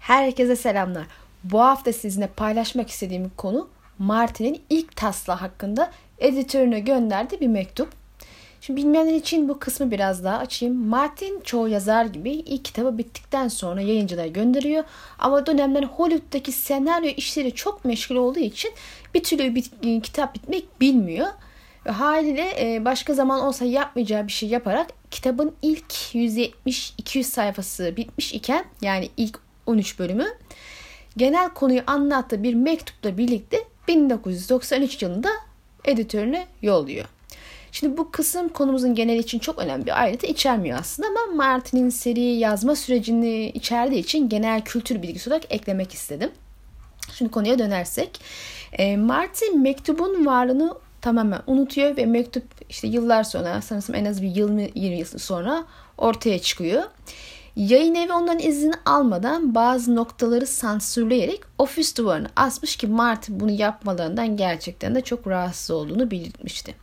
Herkese selamlar. Bu hafta sizinle paylaşmak istediğim konu Martin'in ilk taslağı hakkında editörüne gönderdiği bir mektup. Şimdi bilmeyenler için bu kısmı biraz daha açayım. Martin çoğu yazar gibi ilk kitabı bittikten sonra yayıncılara gönderiyor. Ama dönemler Hollywood'daki senaryo işleri çok meşgul olduğu için bir türlü bir kitap bitmek bilmiyor. Ve haliyle e, başka zaman olsa yapmayacağı bir şey yaparak kitabın ilk 170-200 sayfası bitmiş iken yani ilk 13 bölümü genel konuyu anlattığı bir mektupla birlikte 1993 yılında editörüne yolluyor. Şimdi bu kısım konumuzun genel için çok önemli bir ayrıntı içermiyor aslında ama Martin'in seri yazma sürecini içerdiği için genel kültür bilgisi olarak eklemek istedim. Şimdi konuya dönersek. E, Martin mektubun varlığını tamamen unutuyor ve mektup işte yıllar sonra sanırsam en az bir 20, 20 yıl sonra ortaya çıkıyor. Yayın evi ondan izin almadan bazı noktaları sansürleyerek ofis duvarına asmış ki Martin bunu yapmalarından gerçekten de çok rahatsız olduğunu belirtmişti.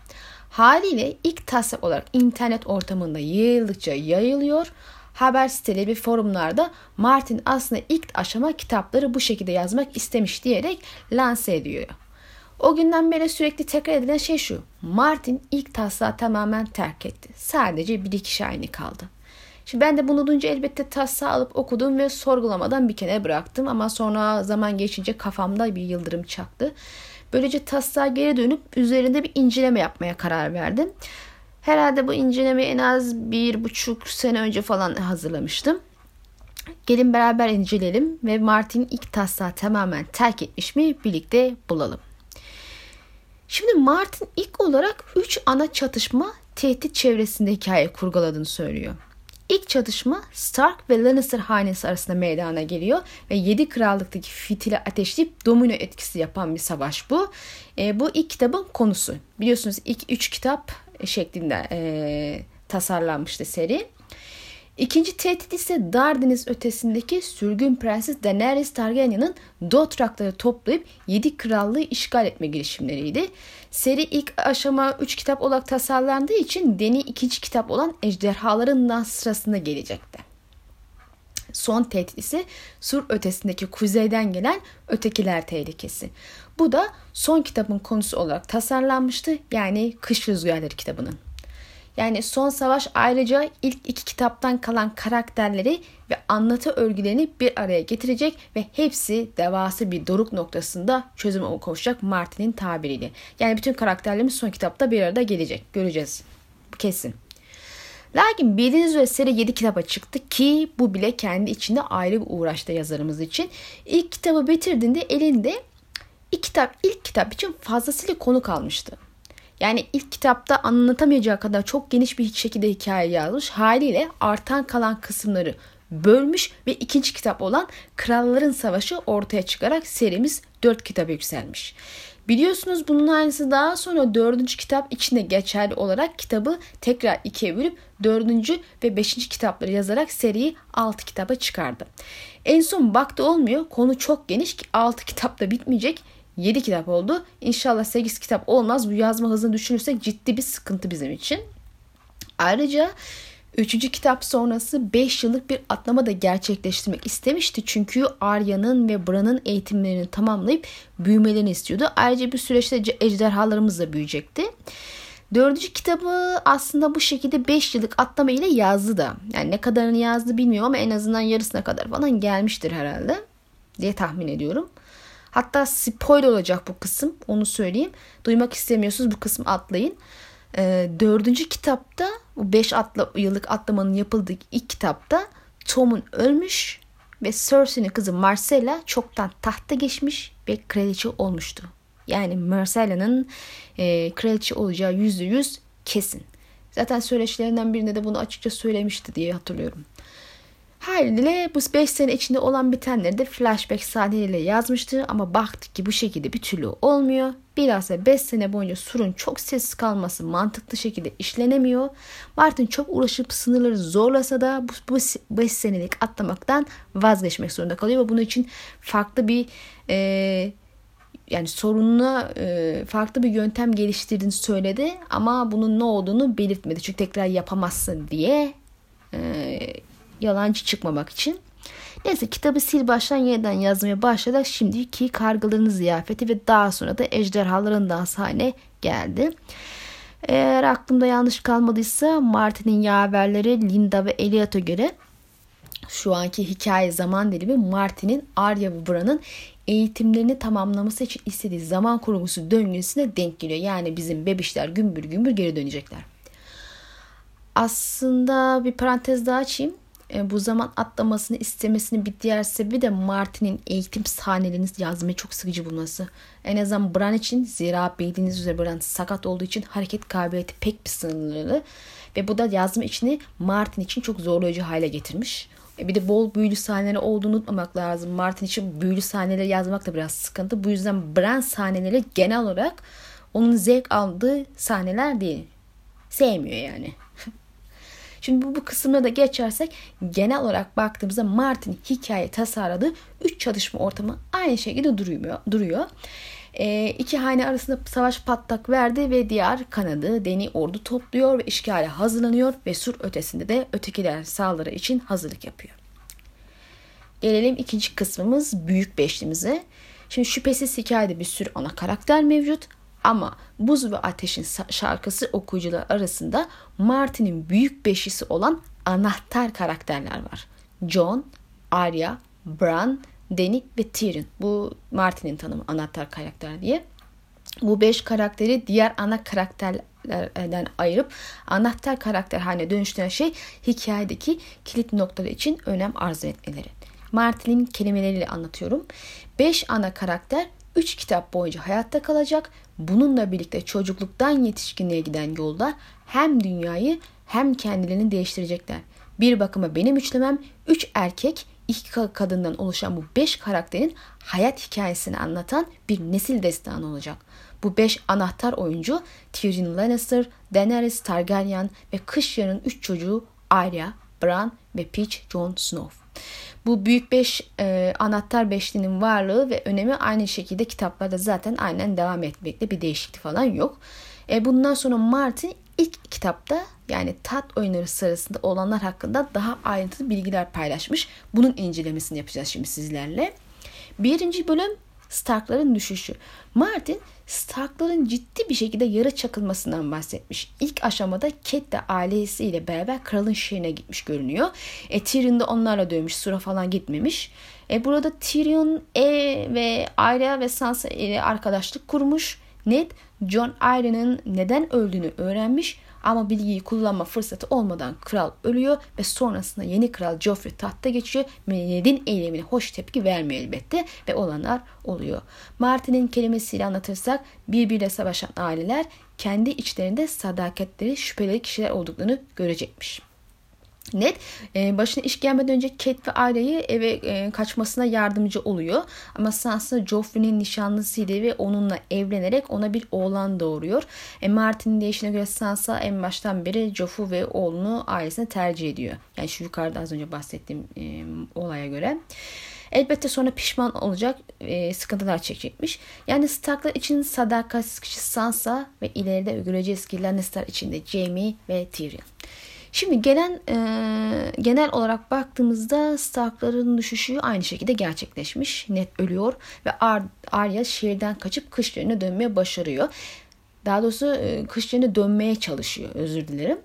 Haliyle ilk taslak olarak internet ortamında yayıldıkça yayılıyor. Haber siteleri ve forumlarda Martin aslında ilk aşama kitapları bu şekilde yazmak istemiş diyerek lanse ediyor. O günden beri sürekli tekrar edilen şey şu. Martin ilk taslağı tamamen terk etti. Sadece bir iki şahini kaldı. Şimdi ben de bunu duyunca elbette taslağı alıp okudum ve sorgulamadan bir kenara bıraktım. Ama sonra zaman geçince kafamda bir yıldırım çaktı. Böylece taslağa geri dönüp üzerinde bir inceleme yapmaya karar verdim. Herhalde bu incelemeyi en az bir buçuk sene önce falan hazırlamıştım. Gelin beraber inceleyelim ve Martin ilk taslağı tamamen terk etmiş mi birlikte bulalım. Şimdi Martin ilk olarak 3 ana çatışma tehdit çevresinde hikaye kurguladığını söylüyor. İlk çatışma Stark ve Lannister hanesi arasında meydana geliyor ve 7 krallıktaki fitili ateşleyip domino etkisi yapan bir savaş bu. E, bu ilk kitabın konusu. Biliyorsunuz ilk 3 kitap şeklinde e, tasarlanmıştı seri. İkinci tehdit ise Dardeniz ötesindeki sürgün prenses Daenerys Targaryen'ın Dothrak'ları toplayıp 7 krallığı işgal etme girişimleriydi. Seri ilk aşama 3 kitap olarak tasarlandığı için Deni ikinci kitap olan Ejderhaların Nas sırasında gelecekti. Son tehdit ise sur ötesindeki kuzeyden gelen ötekiler tehlikesi. Bu da son kitabın konusu olarak tasarlanmıştı. Yani Kış Rüzgarları kitabının. Yani Son Savaş ayrıca ilk iki kitaptan kalan karakterleri ve anlatı örgülerini bir araya getirecek ve hepsi devası bir doruk noktasında çözüme koşacak Martin'in tabiriyle. Yani bütün karakterlerimiz son kitapta bir arada gelecek. Göreceğiz. Kesin. Lakin bildiğiniz üzere seri 7 kitaba çıktı ki bu bile kendi içinde ayrı bir uğraşta yazarımız için. İlk kitabı bitirdiğinde elinde ilk kitap ilk kitap için fazlasıyla konu kalmıştı. Yani ilk kitapta anlatamayacağı kadar çok geniş bir şekilde hikaye yazmış. Haliyle artan kalan kısımları bölmüş ve ikinci kitap olan Kralların Savaşı ortaya çıkarak serimiz dört kitaba yükselmiş. Biliyorsunuz bunun aynısı daha sonra dördüncü kitap içinde geçerli olarak kitabı tekrar ikiye bölüp dördüncü ve beşinci kitapları yazarak seriyi altı kitaba çıkardı. En son baktı olmuyor konu çok geniş ki altı kitapta bitmeyecek 7 kitap oldu. İnşallah 8 kitap olmaz. Bu yazma hızını düşünürsek ciddi bir sıkıntı bizim için. Ayrıca 3. kitap sonrası 5 yıllık bir atlama da gerçekleştirmek istemişti. Çünkü Arya'nın ve Bran'ın eğitimlerini tamamlayıp büyümelerini istiyordu. Ayrıca bir süreçte ejderhalarımız da büyüyecekti. Dördüncü kitabı aslında bu şekilde 5 yıllık atlama ile yazdı da. Yani ne kadarını yazdı bilmiyorum ama en azından yarısına kadar falan gelmiştir herhalde diye tahmin ediyorum. Hatta spoiler olacak bu kısım onu söyleyeyim. Duymak istemiyorsunuz bu kısmı atlayın. Ee, dördüncü kitapta bu beş atla, yıllık atlamanın yapıldığı ilk kitapta Tom'un ölmüş ve Cersei'nin kızı Marcella çoktan tahta geçmiş ve kraliçe olmuştu. Yani Marcella'nın e, kraliçe olacağı yüzde yüz kesin. Zaten söyleşilerinden birinde de bunu açıkça söylemişti diye hatırlıyorum. Haliyle bu 5 sene içinde olan bitenleri de flashback sahneleriyle yazmıştı ama baktık ki bu şekilde bir türlü olmuyor. Bilhassa 5 sene boyunca Sur'un çok sessiz kalması mantıklı şekilde işlenemiyor. Martin çok uğraşıp sınırları zorlasa da bu 5 senelik atlamaktan vazgeçmek zorunda kalıyor ve bunun için farklı bir e, yani sorununa e, farklı bir yöntem geliştirdiğini söyledi ama bunun ne olduğunu belirtmedi. Çünkü tekrar yapamazsın diye e, yalancı çıkmamak için. Neyse kitabı sil baştan yeniden yazmaya başladı. Şimdiki kargaların ziyafeti ve daha sonra da ejderhaların dansı haline geldi. Eğer aklımda yanlış kalmadıysa Martin'in yaverleri Linda ve Elliot'a göre şu anki hikaye zaman dilimi Martin'in Arya ve Bran'ın eğitimlerini tamamlaması için istediği zaman kurgusu döngüsüne denk geliyor. Yani bizim bebişler gümbür gümbür geri dönecekler. Aslında bir parantez daha açayım. E, bu zaman atlamasını istemesinin bir diğer sebebi de Martin'in eğitim sahnelerini yazmayı çok sıkıcı bulması. En azından Bran için zira bildiğiniz üzere Bran sakat olduğu için hareket kabiliyeti pek bir sınırlı. Ve bu da yazma içini Martin için çok zorlayıcı hale getirmiş. E bir de bol büyülü sahneleri olduğunu unutmamak lazım. Martin için büyülü sahneleri yazmak da biraz sıkıntı. Bu yüzden Bran sahneleri genel olarak onun zevk aldığı sahneler değil. Sevmiyor yani. Şimdi bu, bu kısmına da geçersek genel olarak baktığımızda Martin hikaye tasarladığı 3 çalışma ortamı aynı şekilde duruyor. duruyor. E, iki hane arasında savaş patlak verdi ve diğer kanadı Deni ordu topluyor ve işgale hazırlanıyor ve sur ötesinde de ötekiler saldırı için hazırlık yapıyor. Gelelim ikinci kısmımız büyük beşlimize. Şimdi şüphesiz hikayede bir sürü ana karakter mevcut ama Buz ve Ateş'in şarkısı okuyucular arasında Martin'in büyük beşisi olan anahtar karakterler var. John, Arya, Bran, Dany ve Tyrion. Bu Martin'in tanımı anahtar karakter diye. Bu beş karakteri diğer ana karakterlerden ayırıp anahtar karakter haline dönüştüren şey hikayedeki kilit noktaları için önem arz etmeleri. Martin'in kelimeleriyle anlatıyorum. Beş ana karakter 3 kitap boyunca hayatta kalacak. Bununla birlikte çocukluktan yetişkinliğe giden yolda hem dünyayı hem kendilerini değiştirecekler. Bir bakıma benim üçlemem 3 erkek iki kadından oluşan bu 5 karakterin hayat hikayesini anlatan bir nesil destanı olacak. Bu 5 anahtar oyuncu Tyrion Lannister, Daenerys Targaryen ve kış yarın 3 çocuğu Arya, Bran ve Peach Jon Snow. Bu büyük beş e, anahtar beşlinin varlığı ve önemi aynı şekilde kitaplarda zaten aynen devam etmekte bir değişiklik falan yok. E, bundan sonra Martin ilk kitapta yani tat oyunları sırasında olanlar hakkında daha ayrıntılı bilgiler paylaşmış. Bunun incelemesini yapacağız şimdi sizlerle. Birinci bölüm Starkların düşüşü. Martin Starkların ciddi bir şekilde yarı çakılmasından bahsetmiş. İlk aşamada Cat de ailesiyle beraber kralın şehrine gitmiş görünüyor. E, Tyrion da onlarla dövmüş. Sura falan gitmemiş. E, burada Tyrion e ve Arya ve Sansa ile arkadaşlık kurmuş. Ned John Arryn'in neden öldüğünü öğrenmiş ama bilgiyi kullanma fırsatı olmadan kral ölüyor ve sonrasında yeni kral Joffrey tahta geçiyor. Ned'in eylemine hoş tepki vermiyor elbette ve olanlar oluyor. Martin'in kelimesiyle anlatırsak birbiriyle savaşan aileler kendi içlerinde sadaketleri şüpheli kişiler olduklarını görecekmiş. Ned e, başına iş gelmeden önce Kate ve aileyi eve e, kaçmasına yardımcı oluyor. Ama Sansa Joffrey'nin nişanlısıydı ve onunla evlenerek ona bir oğlan doğuruyor. E, Martin'in deyişine göre Sansa en baştan beri Joffrey ve oğlunu ailesine tercih ediyor. Yani şu yukarıda az önce bahsettiğim e, olaya göre. Elbette sonra pişman olacak, e, sıkıntılar çekecekmiş. Yani Starklar için sadakatsiz kişi Sansa ve ileride göreceğiz ki Lannister için de Jaime ve Tyrion. Şimdi gelen e, genel olarak baktığımızda Stark'ların düşüşü aynı şekilde gerçekleşmiş. Net ölüyor ve Ar Arya şehirden kaçıp kışlarına dönmeye başarıyor. Daha doğrusu e, kışlarına dönmeye çalışıyor özür dilerim.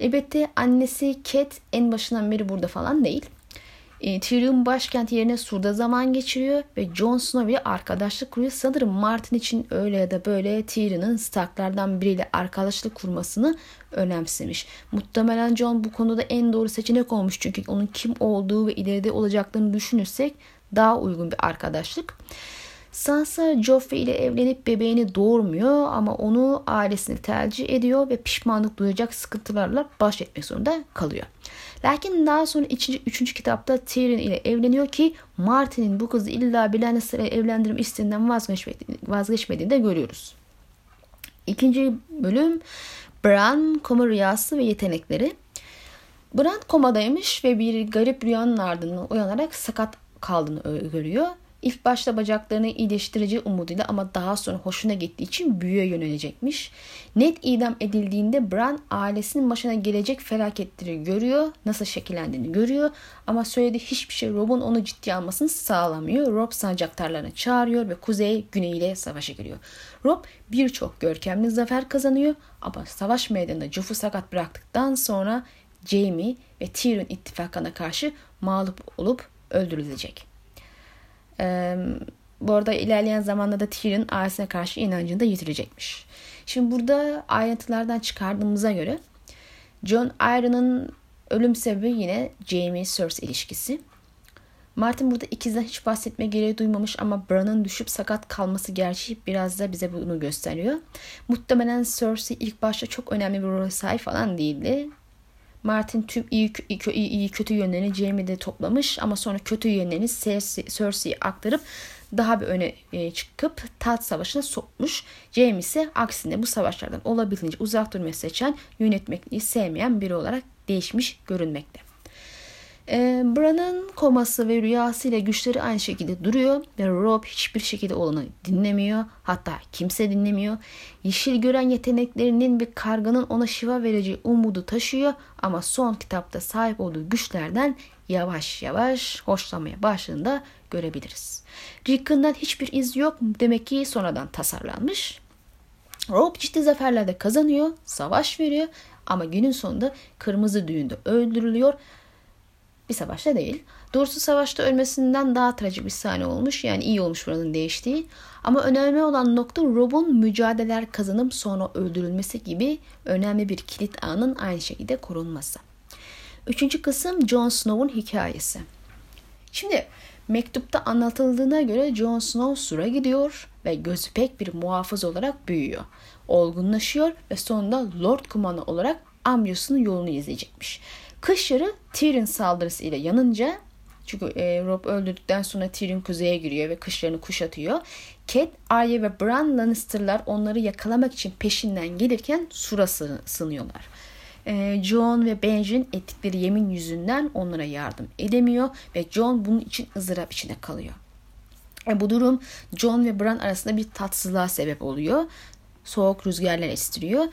Elbette annesi Cat en başından beri burada falan değil. E, Tyrion başkent yerine Sur'da zaman geçiriyor ve Jon Snow ile arkadaşlık kuruyor. Sanırım Martin için öyle ya da böyle Tyrion'un Stark'lardan biriyle arkadaşlık kurmasını önemsemiş. Muhtemelen Jon bu konuda en doğru seçenek olmuş çünkü onun kim olduğu ve ileride olacaklarını düşünürsek daha uygun bir arkadaşlık. Sansa Joffrey ile evlenip bebeğini doğurmuyor ama onu ailesini tercih ediyor ve pişmanlık duyacak sıkıntılarla baş etmek zorunda kalıyor. Lakin daha sonra üçüncü, üçüncü kitapta Tyrion ile evleniyor ki Martin'in bu kızı illa bir Lannister'e evlendirme isteğinden vazgeçmediğini, vazgeçmediğini de görüyoruz. İkinci bölüm Bran koma rüyası ve yetenekleri. Bran komadaymış ve bir garip rüyanın ardından uyanarak sakat kaldığını görüyor. İlk başta bacaklarını iyileştirici umuduyla ama daha sonra hoşuna gittiği için büyüye yönelecekmiş. Ned idam edildiğinde Bran ailesinin başına gelecek felaketleri görüyor, nasıl şekillendiğini görüyor ama söylediği hiçbir şey Rob'un onu ciddiye almasını sağlamıyor. Rob sancaktarlarını çağırıyor ve kuzey güney ile savaşa giriyor. Rob birçok görkemli zafer kazanıyor ama savaş meydanında Joff'u sakat bıraktıktan sonra Jaime ve Tyrion ittifakına karşı mağlup olup öldürülecek. Bu arada ilerleyen zamanda da Tyrion ailesine karşı inancını da yitirecekmiş. Şimdi burada ayrıntılardan çıkardığımıza göre John Arryn'ın ölüm sebebi yine Jaime-Cersei ilişkisi. Martin burada ikizden hiç bahsetme gereği duymamış ama Bran'ın düşüp sakat kalması gerçeği biraz da bize bunu gösteriyor. Muhtemelen Cersei ilk başta çok önemli bir rol sahip falan değildi. Martin tüm iyi, iyi, iyi kötü yönlerini Jaime'de toplamış ama sonra kötü yönlerini Cersei'ye aktarıp daha bir öne e, çıkıp taht savaşına sokmuş. Jaime ise aksine bu savaşlardan olabildiğince uzak durmayı seçen, yönetmekliği sevmeyen biri olarak değişmiş görünmekte. E, Bran'ın koması ve rüyasıyla güçleri aynı şekilde duruyor ve Rob hiçbir şekilde olanı dinlemiyor. Hatta kimse dinlemiyor. Yeşil gören yeteneklerinin bir karganın ona şifa vereceği umudu taşıyor ama son kitapta sahip olduğu güçlerden yavaş yavaş hoşlanmaya başladığında görebiliriz. Rickon'dan hiçbir iz yok demek ki sonradan tasarlanmış. Rob ciddi zaferlerde kazanıyor, savaş veriyor ama günün sonunda kırmızı düğünde öldürülüyor bir savaşta değil. Doğrusu savaşta ölmesinden daha trajik bir sahne olmuş. Yani iyi olmuş buranın değiştiği. Ama önemli olan nokta Rob'un mücadeleler kazanıp sonra öldürülmesi gibi önemli bir kilit anın aynı şekilde korunması. Üçüncü kısım Jon Snow'un hikayesi. Şimdi mektupta anlatıldığına göre Jon Snow sura gidiyor ve gözü pek bir muhafız olarak büyüyor. Olgunlaşıyor ve sonunda Lord Kumanı olarak amcasının yolunu izleyecekmiş. Kış yarı Tyrion saldırısı ile yanınca çünkü e, Rob öldürdükten sonra Tyrion kuzeye giriyor ve kışlarını kuşatıyor. Cat, Arya ve Bran Lannister'lar onları yakalamak için peşinden gelirken sura sınıyorlar. E, Jon ve Benjen ettikleri yemin yüzünden onlara yardım edemiyor ve Jon bunun için ızdırap içinde kalıyor. E, bu durum Jon ve Bran arasında bir tatsızlığa sebep oluyor. Soğuk rüzgarlar estiriyor.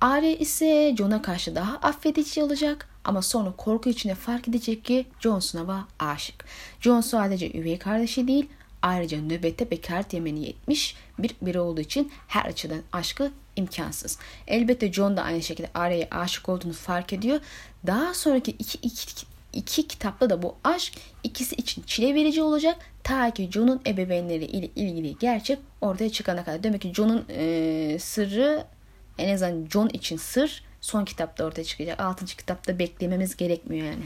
Arya ise Jon'a karşı daha affedici olacak ama sonra korku içinde fark edecek ki Jon Snow'a aşık. Jon sadece üvey kardeşi değil ayrıca nöbette bekaret yemeni yetmiş bir biri olduğu için her açıdan aşkı imkansız. Elbette Jon da aynı şekilde Arya'ya aşık olduğunu fark ediyor. Daha sonraki iki, iki, iki kitapta da bu aşk ikisi için çile verici olacak. Ta ki Jon'un ebeveynleri ile ilgili gerçek ortaya çıkana kadar. Demek ki Jon'un e, sırrı en azından Jon için sır son kitapta ortaya çıkacak. Altıncı kitapta beklememiz gerekmiyor yani.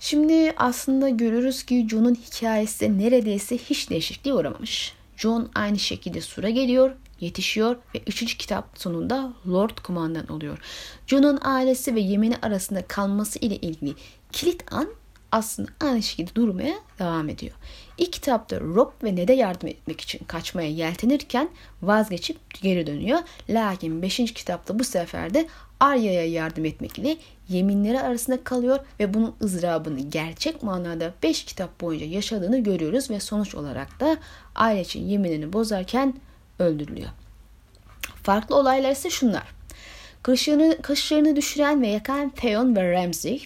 Şimdi aslında görürüz ki Jon'un hikayesi neredeyse hiç değişikliğe uğramamış. Jon aynı şekilde sura geliyor, yetişiyor ve üçüncü kitap sonunda Lord kumandan oluyor. Jon'un ailesi ve yemini arasında kalması ile ilgili kilit an aslında aynı şekilde durmaya devam ediyor. İlk kitapta Rob ve Ned'e yardım etmek için kaçmaya yeltenirken vazgeçip geri dönüyor. Lakin 5. kitapta bu sefer de Arya'ya yardım etmek ile yeminleri arasında kalıyor ve bunun ızdırabını gerçek manada 5 kitap boyunca yaşadığını görüyoruz ve sonuç olarak da aile için yeminini bozarken öldürülüyor. Farklı olaylar ise şunlar. Kışlarını, kışlarını düşüren ve yakan Theon ve Ramsay,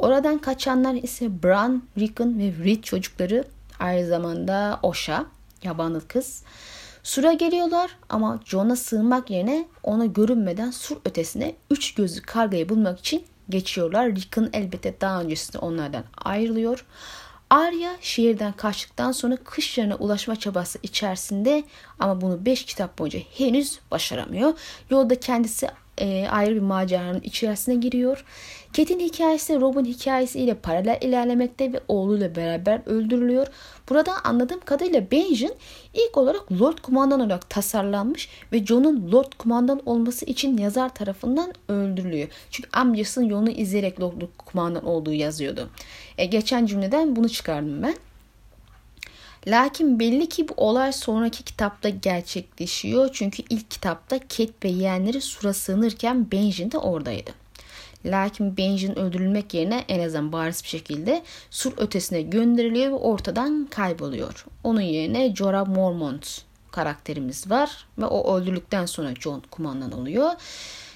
Oradan kaçanlar ise Bran, Rickon ve Reed çocukları aynı zamanda Osha, yabanıl kız. Sur'a geliyorlar ama Jon'a sığınmak yerine ona görünmeden sur ötesine üç gözlü kargayı bulmak için geçiyorlar. Rickon elbette daha öncesinde onlardan ayrılıyor. Arya şehirden kaçtıktan sonra kışlarına ulaşma çabası içerisinde ama bunu 5 kitap boyunca henüz başaramıyor. Yolda kendisi e, ayrı bir maceranın içerisine giriyor. Ket'in hikayesi Rob'un hikayesiyle paralel ilerlemekte ve oğluyla beraber öldürülüyor. Burada anladığım kadarıyla Benjen ilk olarak Lord Kumandan olarak tasarlanmış ve Jon'un Lord Kumandan olması için yazar tarafından öldürülüyor. Çünkü amcasının yolunu izleyerek Lord Kumandan olduğu yazıyordu. E, geçen cümleden bunu çıkardım ben. Lakin belli ki bu olay sonraki kitapta gerçekleşiyor. Çünkü ilk kitapta Cat ve yeğenleri sura sığınırken Benjen de oradaydı. Lakin Benjin öldürülmek yerine en azından bariz bir şekilde sur ötesine gönderiliyor ve ortadan kayboluyor. Onun yerine Jorah Mormont karakterimiz var ve o öldürüldükten sonra John kumandan oluyor.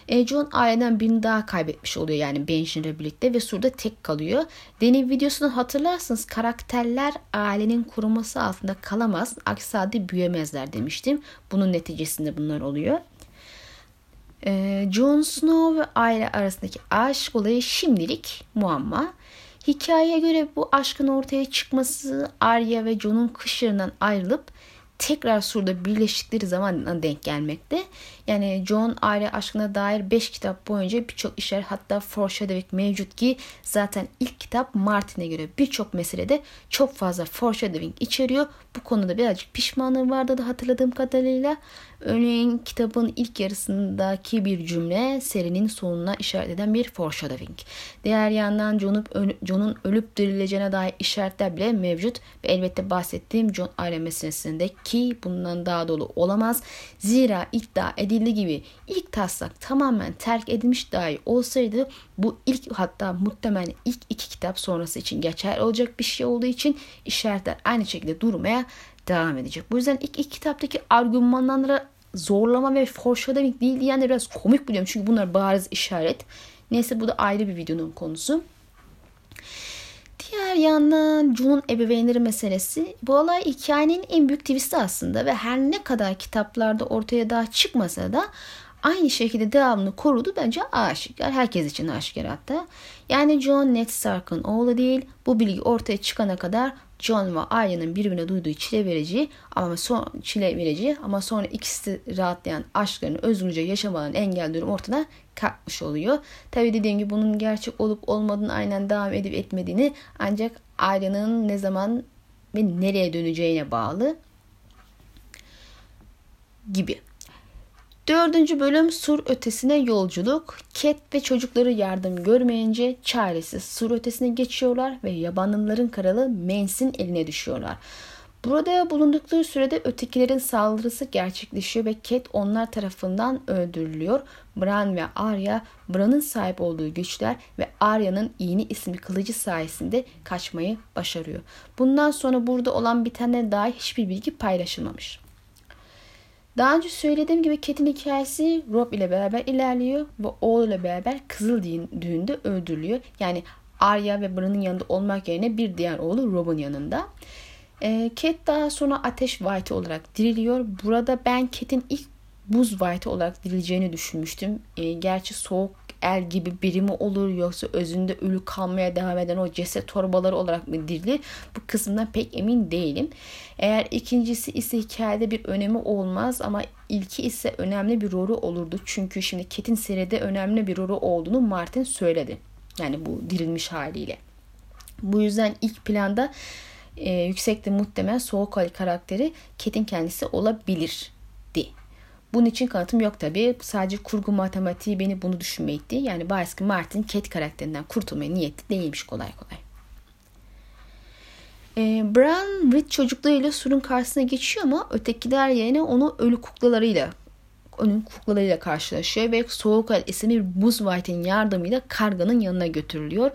E, John aileden birini daha kaybetmiş oluyor yani Benjin'le birlikte ve Sur'da tek kalıyor. Deney videosunu hatırlarsınız karakterler ailenin koruması altında kalamaz. Aksi halde büyümezler demiştim. Bunun neticesinde bunlar oluyor. E, Jon Snow ve aile arasındaki aşk olayı şimdilik muamma. Hikayeye göre bu aşkın ortaya çıkması Arya ve Jon'un kış ayrılıp tekrar surda birleştikleri zaman denk gelmekte. Yani John aile aşkına dair 5 kitap boyunca birçok işler hatta foreshadowing mevcut ki zaten ilk kitap Martin'e göre birçok meselede çok fazla foreshadowing içeriyor. Bu konuda birazcık pişmanlığı vardı da hatırladığım kadarıyla. Örneğin kitabın ilk yarısındaki bir cümle serinin sonuna işaret eden bir foreshadowing. Diğer yandan John'un ölüp dirileceğine dair işaretler bile mevcut ve elbette bahsettiğim John aile meselesinde ki bundan daha dolu olamaz. Zira iddia edildiği gibi ilk taslak tamamen terk edilmiş dahi olsaydı bu ilk hatta muhtemelen ilk iki kitap sonrası için geçer olacak bir şey olduğu için işaretler aynı şekilde durmaya devam edecek. Bu yüzden ilk iki kitaptaki argümanlara zorlama ve foreshadowing değil yani biraz komik buluyorum. Çünkü bunlar bariz işaret. Neyse bu da ayrı bir videonun konusu. Diğer yandan Jun'un ebeveynleri meselesi bu olay hikayenin en büyük twisti aslında ve her ne kadar kitaplarda ortaya daha çıkmasa da aynı şekilde devamını korudu bence aşikar. Herkes için aşikar hatta. Yani John Ned Stark'ın oğlu değil. Bu bilgi ortaya çıkana kadar John ve Arya'nın birbirine duyduğu çile verici ama son çile verici ama sonra ikisi rahatlayan aşklarını özgürce yaşamalarını engel durum ortada kalkmış oluyor. Tabi dediğim gibi bunun gerçek olup olmadığını aynen devam edip etmediğini ancak Arya'nın ne zaman ve nereye döneceğine bağlı gibi. Dördüncü bölüm sur ötesine yolculuk. Cat ve çocukları yardım görmeyince çaresiz sur ötesine geçiyorlar ve yabanlıların kralı Mans'in eline düşüyorlar. Burada bulundukları sürede ötekilerin saldırısı gerçekleşiyor ve Cat onlar tarafından öldürülüyor. Bran ve Arya, Bran'ın sahip olduğu güçler ve Arya'nın iğne ismi kılıcı sayesinde kaçmayı başarıyor. Bundan sonra burada olan bitene dair hiçbir bilgi paylaşılmamış. Daha önce söylediğim gibi Cat'in hikayesi Rob ile beraber ilerliyor ve oğluyla beraber Kızıl Düğün'de öldürülüyor. Yani Arya ve Bran'ın yanında olmak yerine bir diğer oğlu Rob'un yanında. E, Cat daha sonra Ateş White olarak diriliyor. Burada ben Cat'in ilk Buz White olarak dirileceğini düşünmüştüm. E, gerçi soğuk el gibi biri mi olur yoksa özünde ölü kalmaya devam eden o ceset torbaları olarak mı dirilir? Bu kısımdan pek emin değilim. Eğer ikincisi ise hikayede bir önemi olmaz ama ilki ise önemli bir rolü olurdu. Çünkü şimdi Ket'in seride önemli bir rolü olduğunu Martin söyledi. Yani bu dirilmiş haliyle. Bu yüzden ilk planda e, yüksekte muhtemel soğuk hal karakteri Ket'in kendisi olabilir bunun için kanıtım yok tabi. Sadece kurgu matematiği beni bunu düşünmeye itti. Yani Barsky Martin Cat karakterinden kurtulmaya niyetli değilmiş kolay kolay. E, Bran Reed çocuklarıyla surun karşısına geçiyor ama ötekiler yerine onu ölü kuklalarıyla onun kuklalarıyla karşılaşıyor ve Soğuk El isimli bir Buz White'in yardımıyla karganın yanına götürülüyor.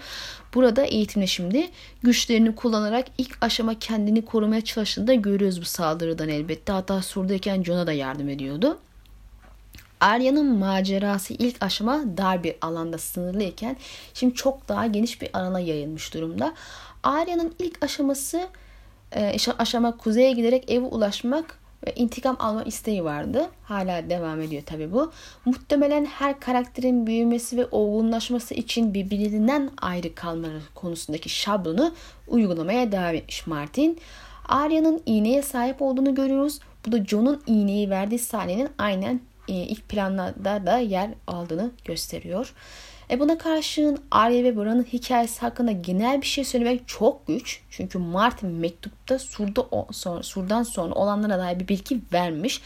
Burada eğitimde şimdi güçlerini kullanarak ilk aşama kendini korumaya çalıştığını da görüyoruz bu saldırıdan elbette. Hatta surdayken Jon'a da yardım ediyordu. Arya'nın macerası ilk aşama dar bir alanda sınırlıyken şimdi çok daha geniş bir alana yayılmış durumda. Arya'nın ilk aşaması e, aşama kuzeye giderek eve ulaşmak ve intikam alma isteği vardı. Hala devam ediyor tabi bu. Muhtemelen her karakterin büyümesi ve olgunlaşması için birbirinden ayrı kalmaları konusundaki şablonu uygulamaya devam etmiş Martin. Arya'nın iğneye sahip olduğunu görüyoruz. Bu da John'un iğneyi verdiği sahnenin aynen e, ilk planlarda da yer aldığını gösteriyor. E buna karşın Arya ve Bran'ın hikayesi hakkında genel bir şey söylemek çok güç. Çünkü Martin mektupta Sur'da sonra, Sur'dan sonra olanlara dair bir bilgi vermiş.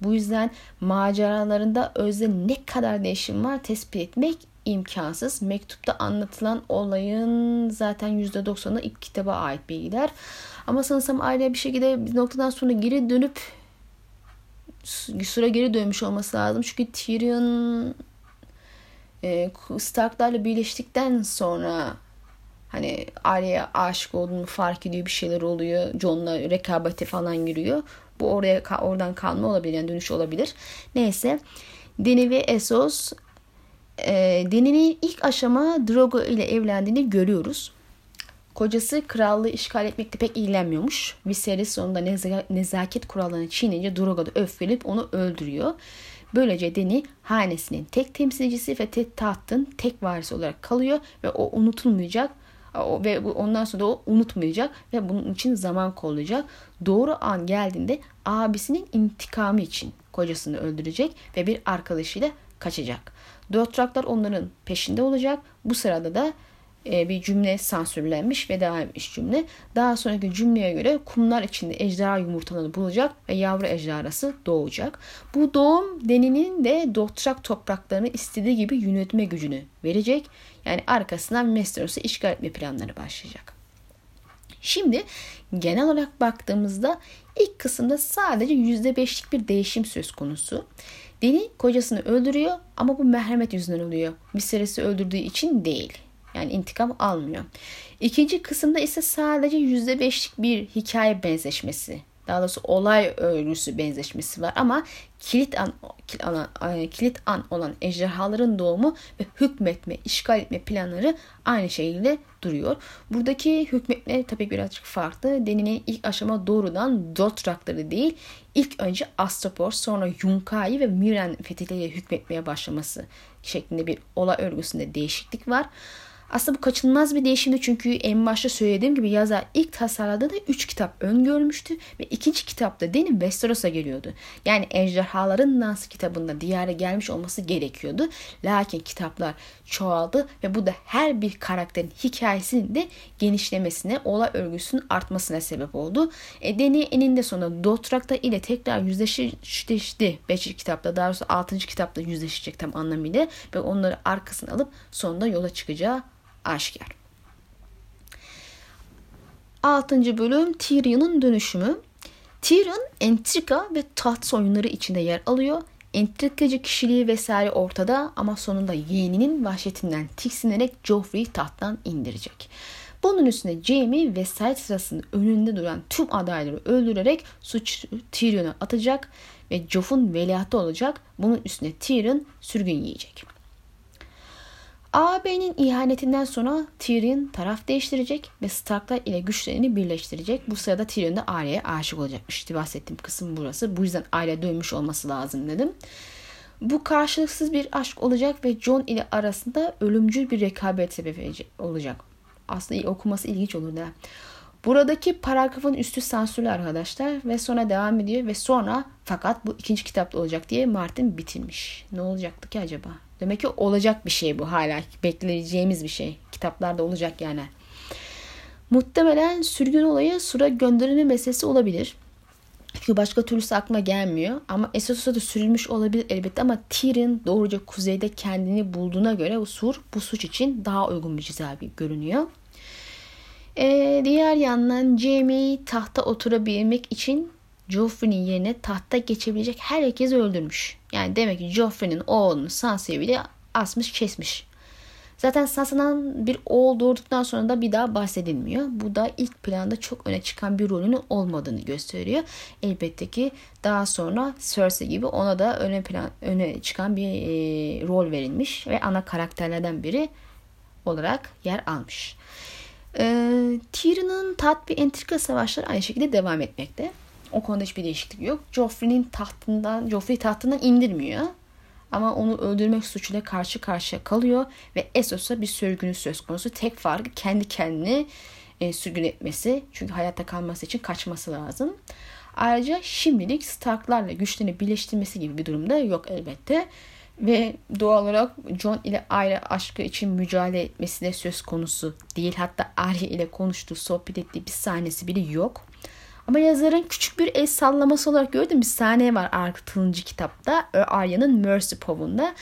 Bu yüzden maceralarında özde ne kadar değişim var tespit etmek imkansız. Mektupta anlatılan olayın zaten %90'ı ilk kitaba ait bilgiler. Ama sanırsam Arya bir şekilde bir noktadan sonra geri dönüp süre geri dönmüş olması lazım. Çünkü Tyrion e, Stark'larla birleştikten sonra hani Arya'ya aşık olduğunu fark ediyor bir şeyler oluyor. John'la rekabete falan giriyor. Bu oraya oradan kalma olabilir yani dönüş olabilir. Neyse Deni ve Essos e, Deni'nin ilk aşama Drogo ile evlendiğini görüyoruz. Kocası krallığı işgal etmekte pek ilgilenmiyormuş. Viserys sonunda neza- nezaket kurallarını çiğneyince Drogo da öfkelip onu öldürüyor. Böylece Deni hanesinin tek temsilcisi ve tek tahtın tek varisi olarak kalıyor ve o unutulmayacak ve ondan sonra da o unutmayacak ve bunun için zaman kollayacak. Doğru an geldiğinde abisinin intikamı için kocasını öldürecek ve bir arkadaşıyla kaçacak. Dotraklar onların peşinde olacak. Bu sırada da e, bir cümle sansürlenmiş ve devam etmiş cümle. Daha sonraki cümleye göre kumlar içinde ejderha yumurtalarını bulacak ve yavru ejderhası doğacak. Bu doğum deninin de Dotrak topraklarını istediği gibi yönetme gücünü verecek. Yani arkasından Westeros'u işgal etme planları başlayacak. Şimdi genel olarak baktığımızda ilk kısımda sadece %5'lik bir değişim söz konusu. Deni kocasını öldürüyor ama bu merhamet yüzünden oluyor. Viserys'i öldürdüğü için değil. Yani intikam almıyor. İkinci kısımda ise sadece %5'lik bir hikaye benzeşmesi daha doğrusu olay örgüsü benzeşmesi var ama kilit an, kilit an olan ejderhaların doğumu ve hükmetme, işgal etme planları aynı şekilde duruyor. Buradaki hükmetme tabii birazcık farklı. Deninin ilk aşama doğrudan Dothrakları değil, ilk önce Astapor, sonra Yunkai ve Miren fethiyle hükmetmeye başlaması şeklinde bir olay örgüsünde değişiklik var. Aslında bu kaçınılmaz bir değişimdi çünkü en başta söylediğim gibi yazar ilk tasarladığında 3 kitap öngörmüştü ve ikinci kitapta Deni Westeros'a geliyordu. Yani Ejderhaların Dansı kitabında diyara gelmiş olması gerekiyordu. Lakin kitaplar çoğaldı ve bu da her bir karakterin hikayesinin de genişlemesine, olay örgüsünün artmasına sebep oldu. E, Deni eninde sonunda Dothrak'ta ile tekrar yüzleşti. 5. kitapta daha doğrusu 6. kitapta yüzleşecek tam anlamıyla ve onları arkasına alıp sonunda yola çıkacağı aşikar. 6. bölüm Tyrion'un dönüşümü. Tyrion entrika ve taht oyunları içinde yer alıyor. Entrikacı kişiliği vesaire ortada ama sonunda yeğeninin vahşetinden tiksinerek Joffrey'i tahttan indirecek. Bunun üstüne Jaime vesayet sırasında önünde duran tüm adayları öldürerek suç Tyrion'a atacak ve Joff'un veliahtı olacak. Bunun üstüne Tyrion sürgün yiyecek. AB'nin ihanetinden sonra Tyrion taraf değiştirecek ve Starklar ile güçlerini birleştirecek. Bu sırada Tyrion da Arya'ya aşık olacakmış. İşte bahsettiğim kısım burası. Bu yüzden Arya dönmüş olması lazım dedim. Bu karşılıksız bir aşk olacak ve John ile arasında ölümcül bir rekabet sebebi olacak. Aslında okuması ilginç olur da. Buradaki paragrafın üstü sansürlü arkadaşlar ve sonra devam ediyor ve sonra fakat bu ikinci kitapta olacak diye Martin bitirmiş. Ne olacaktı ki acaba? Demek ki olacak bir şey bu hala. Bekleyeceğimiz bir şey. Kitaplarda olacak yani. Muhtemelen sürgün olayı sura gönderilme meselesi olabilir. Çünkü başka türlüsü aklıma gelmiyor. Ama Essos'a da sürülmüş olabilir elbette ama Tyrion doğruca kuzeyde kendini bulduğuna göre o sur bu suç için daha uygun bir ceza görünüyor. Ee, diğer yandan Jamie tahta oturabilmek için Joffrey'nin yerine tahta geçebilecek herkesi öldürmüş. Yani demek ki Joffrey'nin oğlunu Sansa'yı bile asmış kesmiş. Zaten Sansa'dan bir oğul doğurduktan sonra da bir daha bahsedilmiyor. Bu da ilk planda çok öne çıkan bir rolünün olmadığını gösteriyor. Elbette ki daha sonra Cersei gibi ona da öne plan öne çıkan bir e, rol verilmiş ve ana karakterlerden biri olarak yer almış. E, Tyrion'un tat ve entrika savaşları aynı şekilde devam etmekte. O konuda hiçbir değişiklik yok. Joffrey'nin tahtından, Joffrey tahtından indirmiyor. Ama onu öldürmek suçuyla karşı karşıya kalıyor ve Essos'a bir sürgünü söz konusu. Tek farkı kendi kendini e, sürgün etmesi. Çünkü hayatta kalması için kaçması lazım. Ayrıca şimdilik Stark'larla güçlerini birleştirmesi gibi bir durumda yok elbette. Ve doğal olarak John ile Arya aşkı için mücadele etmesi de söz konusu değil. Hatta Arya ile konuştuğu, sohbet ettiği bir sahnesi bile yok. Ama yazarın küçük bir el sallaması olarak gördüğüm bir sahne var Artıncı kitapta. Arya'nın Mercy Pov'unda.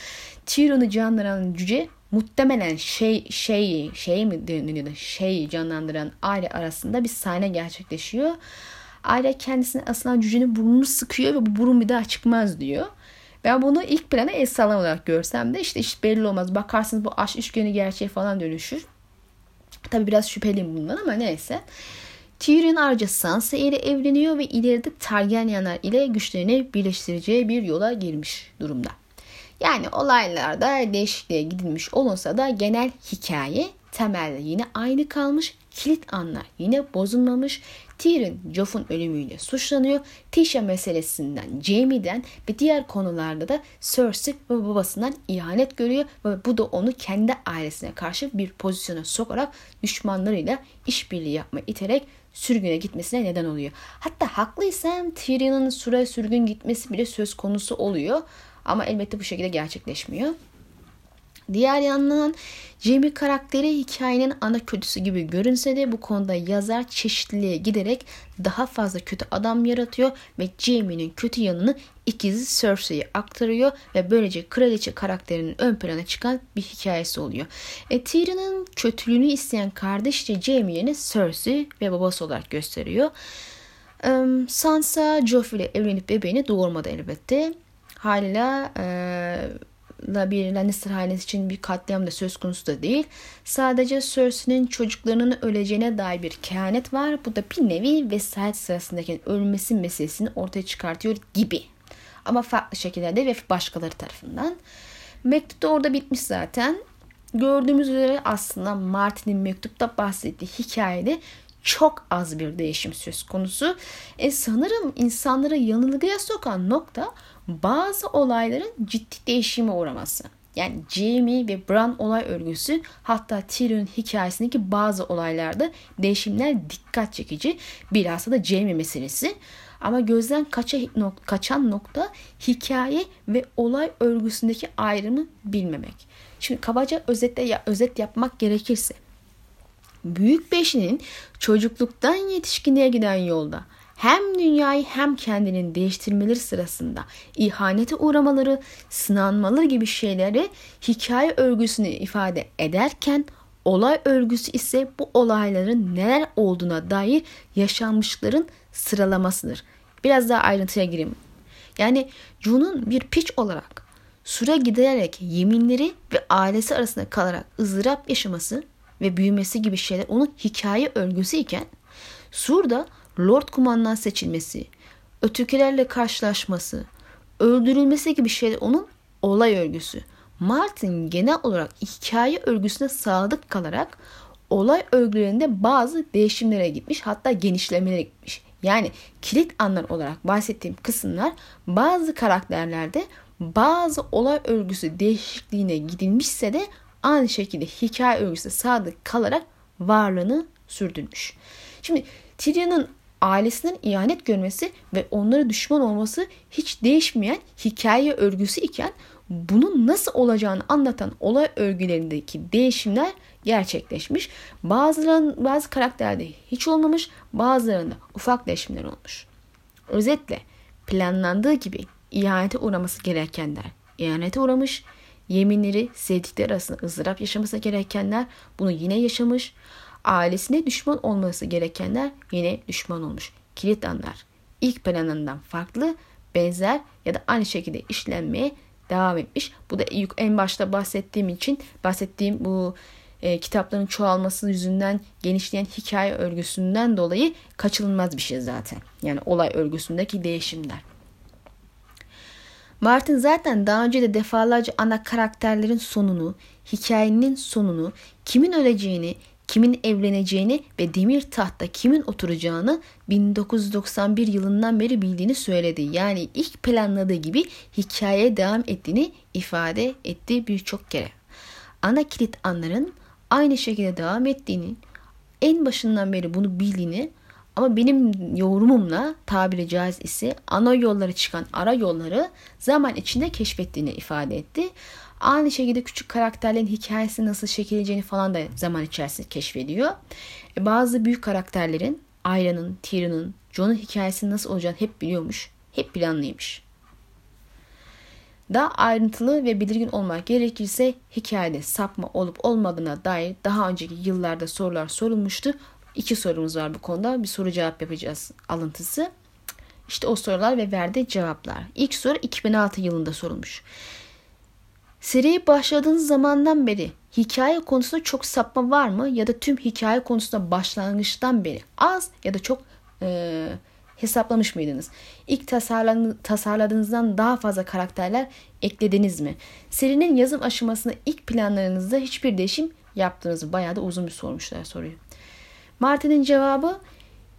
Tyrion'u canlandıran cüce muhtemelen şey şey şey mi deniyordu? Şey canlandıran Arya arasında bir sahne gerçekleşiyor. Arya kendisine asılan cücenin burnunu sıkıyor ve bu burun bir daha çıkmaz diyor. Ben bunu ilk plana el sallama olarak görsem de işte iş belli olmaz. Bakarsınız bu aşk üçgeni gerçeği falan dönüşür. Tabi biraz şüpheliyim bundan ama neyse. Tyrion ayrıca Sansa ile evleniyor ve ileride Targaryenler ile güçlerini birleştireceği bir yola girmiş durumda. Yani olaylarda değişikliğe gidilmiş olunsa da genel hikaye temelde yine aynı kalmış. Kilit anlar yine bozulmamış. Tyrion Joff'un ölümüyle suçlanıyor. Tisha meselesinden, Jaime'den ve diğer konularda da Cersei ve babasından ihanet görüyor ve bu da onu kendi ailesine karşı bir pozisyona sokarak düşmanlarıyla işbirliği yapma iterek sürgüne gitmesine neden oluyor. Hatta haklıysam Tyrion'un süre sürgün gitmesi bile söz konusu oluyor. Ama elbette bu şekilde gerçekleşmiyor. Diğer yandan Jamie karakteri hikayenin ana kötüsü gibi görünse de bu konuda yazar çeşitliliğe giderek daha fazla kötü adam yaratıyor ve Jamie'nin kötü yanını ikizi Cersei'ye aktarıyor ve böylece kraliçe karakterinin ön plana çıkan bir hikayesi oluyor. E, Tyrion'un kötülüğünü isteyen kardeşçe Jamie'ni Cersei ve babası olarak gösteriyor. Um, Sansa Joffrey ile evlenip bebeğini doğurmadı elbette. Hala e, da bir Lannister hanesi için bir katliam da söz konusu da değil. Sadece Cersei'nin çocuklarının öleceğine dair bir kehanet var. Bu da bir nevi vesayet sırasındaki ölmesi meselesini ortaya çıkartıyor gibi. Ama farklı şekillerde ve başkaları tarafından. Mektup da orada bitmiş zaten. Gördüğümüz üzere aslında Martin'in mektupta bahsettiği hikayede çok az bir değişim söz konusu. E sanırım insanları yanılgıya sokan nokta bazı olayların ciddi değişime uğraması. Yani Jamie ve Bran olay örgüsü hatta Tyrion hikayesindeki bazı olaylarda değişimler dikkat çekici. Bilhassa da Jamie meselesi. Ama gözden kaça, nok kaçan nokta hikaye ve olay örgüsündeki ayrımı bilmemek. Şimdi kabaca özetle ya, özet yapmak gerekirse Büyük Beşi'nin çocukluktan yetişkinliğe giden yolda hem dünyayı hem kendinin değiştirmeleri sırasında ihanete uğramaları, sınanmaları gibi şeyleri hikaye örgüsünü ifade ederken olay örgüsü ise bu olayların neler olduğuna dair yaşanmışların sıralamasıdır. Biraz daha ayrıntıya gireyim. Yani Jun'un bir piç olarak süre giderek yeminleri ve ailesi arasında kalarak ızdırap yaşaması ve büyümesi gibi şeyler onun hikaye örgüsü iken Sur'da Lord kumandan seçilmesi, ötekilerle karşılaşması, öldürülmesi gibi şeyler onun olay örgüsü. Martin genel olarak hikaye örgüsüne sadık kalarak olay örgülerinde bazı değişimlere gitmiş hatta genişlemelere gitmiş. Yani kilit anlar olarak bahsettiğim kısımlar bazı karakterlerde bazı olay örgüsü değişikliğine gidilmişse de aynı şekilde hikaye örgüsüne sadık kalarak varlığını sürdürmüş. Şimdi Tyrion'un ailesinden ihanet görmesi ve onlara düşman olması hiç değişmeyen hikaye örgüsü iken bunun nasıl olacağını anlatan olay örgülerindeki değişimler gerçekleşmiş. Bazıların, bazı karakterde hiç olmamış, bazılarında ufak değişimler olmuş. Özetle planlandığı gibi ihanete uğraması gerekenler ihanete uğramış, yeminleri sevdikleri arasında ızdırap yaşaması gerekenler bunu yine yaşamış, ailesine düşman olması gerekenler yine düşman olmuş. Kilit anlar ilk planından farklı, benzer ya da aynı şekilde işlenmeye devam etmiş. Bu da en başta bahsettiğim için bahsettiğim bu e, kitapların çoğalması yüzünden genişleyen hikaye örgüsünden dolayı kaçınılmaz bir şey zaten. Yani olay örgüsündeki değişimler. Martin zaten daha önce de defalarca ana karakterlerin sonunu, hikayenin sonunu, kimin öleceğini, kimin evleneceğini ve demir tahtta kimin oturacağını 1991 yılından beri bildiğini söyledi. Yani ilk planladığı gibi hikayeye devam ettiğini ifade etti birçok kere. Ana kilit anların aynı şekilde devam ettiğini, en başından beri bunu bildiğini ama benim yorumumla tabiri caiz ise ana yolları çıkan ara yolları zaman içinde keşfettiğini ifade etti. Aynı şekilde küçük karakterlerin hikayesi nasıl şekilleneceğini falan da zaman içerisinde keşfediyor. E bazı büyük karakterlerin Arya'nın, Tyrion'un, Jon'un hikayesi nasıl olacağını hep biliyormuş. Hep planlıymış. Daha ayrıntılı ve belirgin olmak gerekirse hikayede sapma olup olmadığına dair daha önceki yıllarda sorular sorulmuştu. İki sorumuz var bu konuda. Bir soru cevap yapacağız alıntısı. İşte o sorular ve verdiği cevaplar. İlk soru 2006 yılında sorulmuş. Seriye başladığınız zamandan beri hikaye konusunda çok sapma var mı? Ya da tüm hikaye konusunda başlangıçtan beri az ya da çok e, hesaplamış mıydınız? İlk tasarladığınızdan daha fazla karakterler eklediniz mi? Serinin yazım aşamasında ilk planlarınızda hiçbir değişim yaptınız mı? Bayağı da uzun bir sormuşlar soruyu. Martin'in cevabı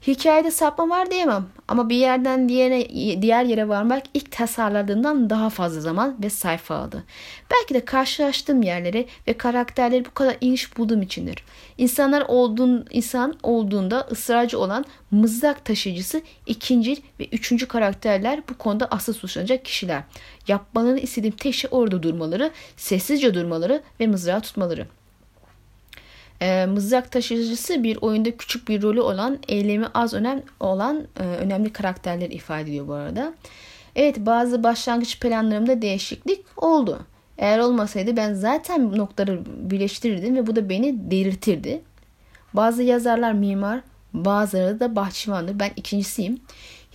Hikayede sapma var diyemem ama bir yerden diğerine, diğer yere varmak ilk tasarladığımdan daha fazla zaman ve sayfa aldı. Belki de karşılaştığım yerleri ve karakterleri bu kadar ilginç bulduğum içindir. İnsanlar olduğun, insan olduğunda ısrarcı olan mızrak taşıyıcısı ikinci ve üçüncü karakterler bu konuda asıl suçlanacak kişiler. Yapmalarını istediğim tek şey orada durmaları, sessizce durmaları ve mızrağı tutmaları. E, mızrak taşıyıcısı bir oyunda küçük bir rolü olan, eylemi az önem olan e, önemli karakterler ifade ediyor bu arada. Evet bazı başlangıç planlarımda değişiklik oldu. Eğer olmasaydı ben zaten noktaları birleştirirdim ve bu da beni delirtirdi. Bazı yazarlar mimar, bazıları da bahçıvandır. Ben ikincisiyim.